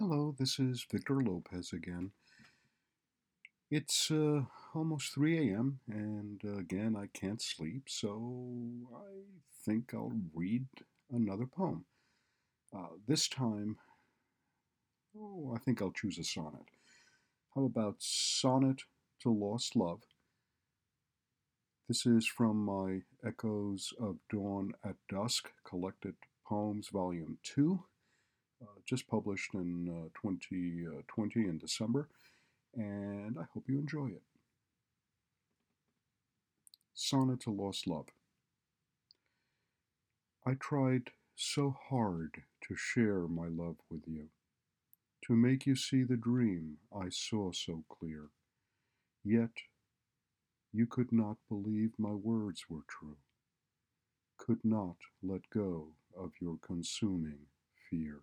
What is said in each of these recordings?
Hello, this is Victor Lopez again. It's uh, almost 3 a.m., and uh, again, I can't sleep, so I think I'll read another poem. Uh, this time, oh, I think I'll choose a sonnet. How about Sonnet to Lost Love? This is from my Echoes of Dawn at Dusk collected poems, volume 2 uh, just published in uh, 2020 in December, and I hope you enjoy it. Sonnet to Lost Love. I tried so hard to share my love with you, to make you see the dream I saw so clear, yet you could not believe my words were true, could not let go of your consuming fear.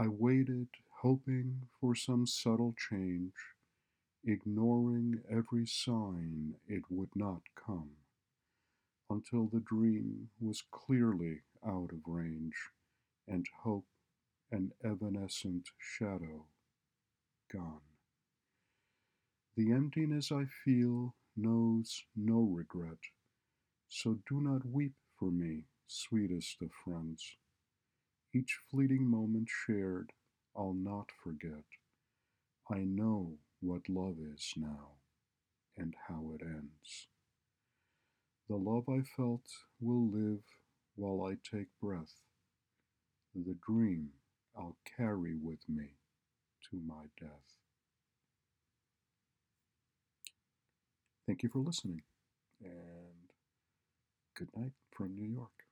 I waited, hoping for some subtle change, ignoring every sign it would not come, until the dream was clearly out of range, and hope an evanescent shadow gone. The emptiness I feel knows no regret, so do not weep for me, sweetest of friends. Each fleeting moment shared I'll not forget. I know what love is now and how it ends. The love I felt will live while I take breath. The dream I'll carry with me to my death. Thank you for listening, and good night from New York.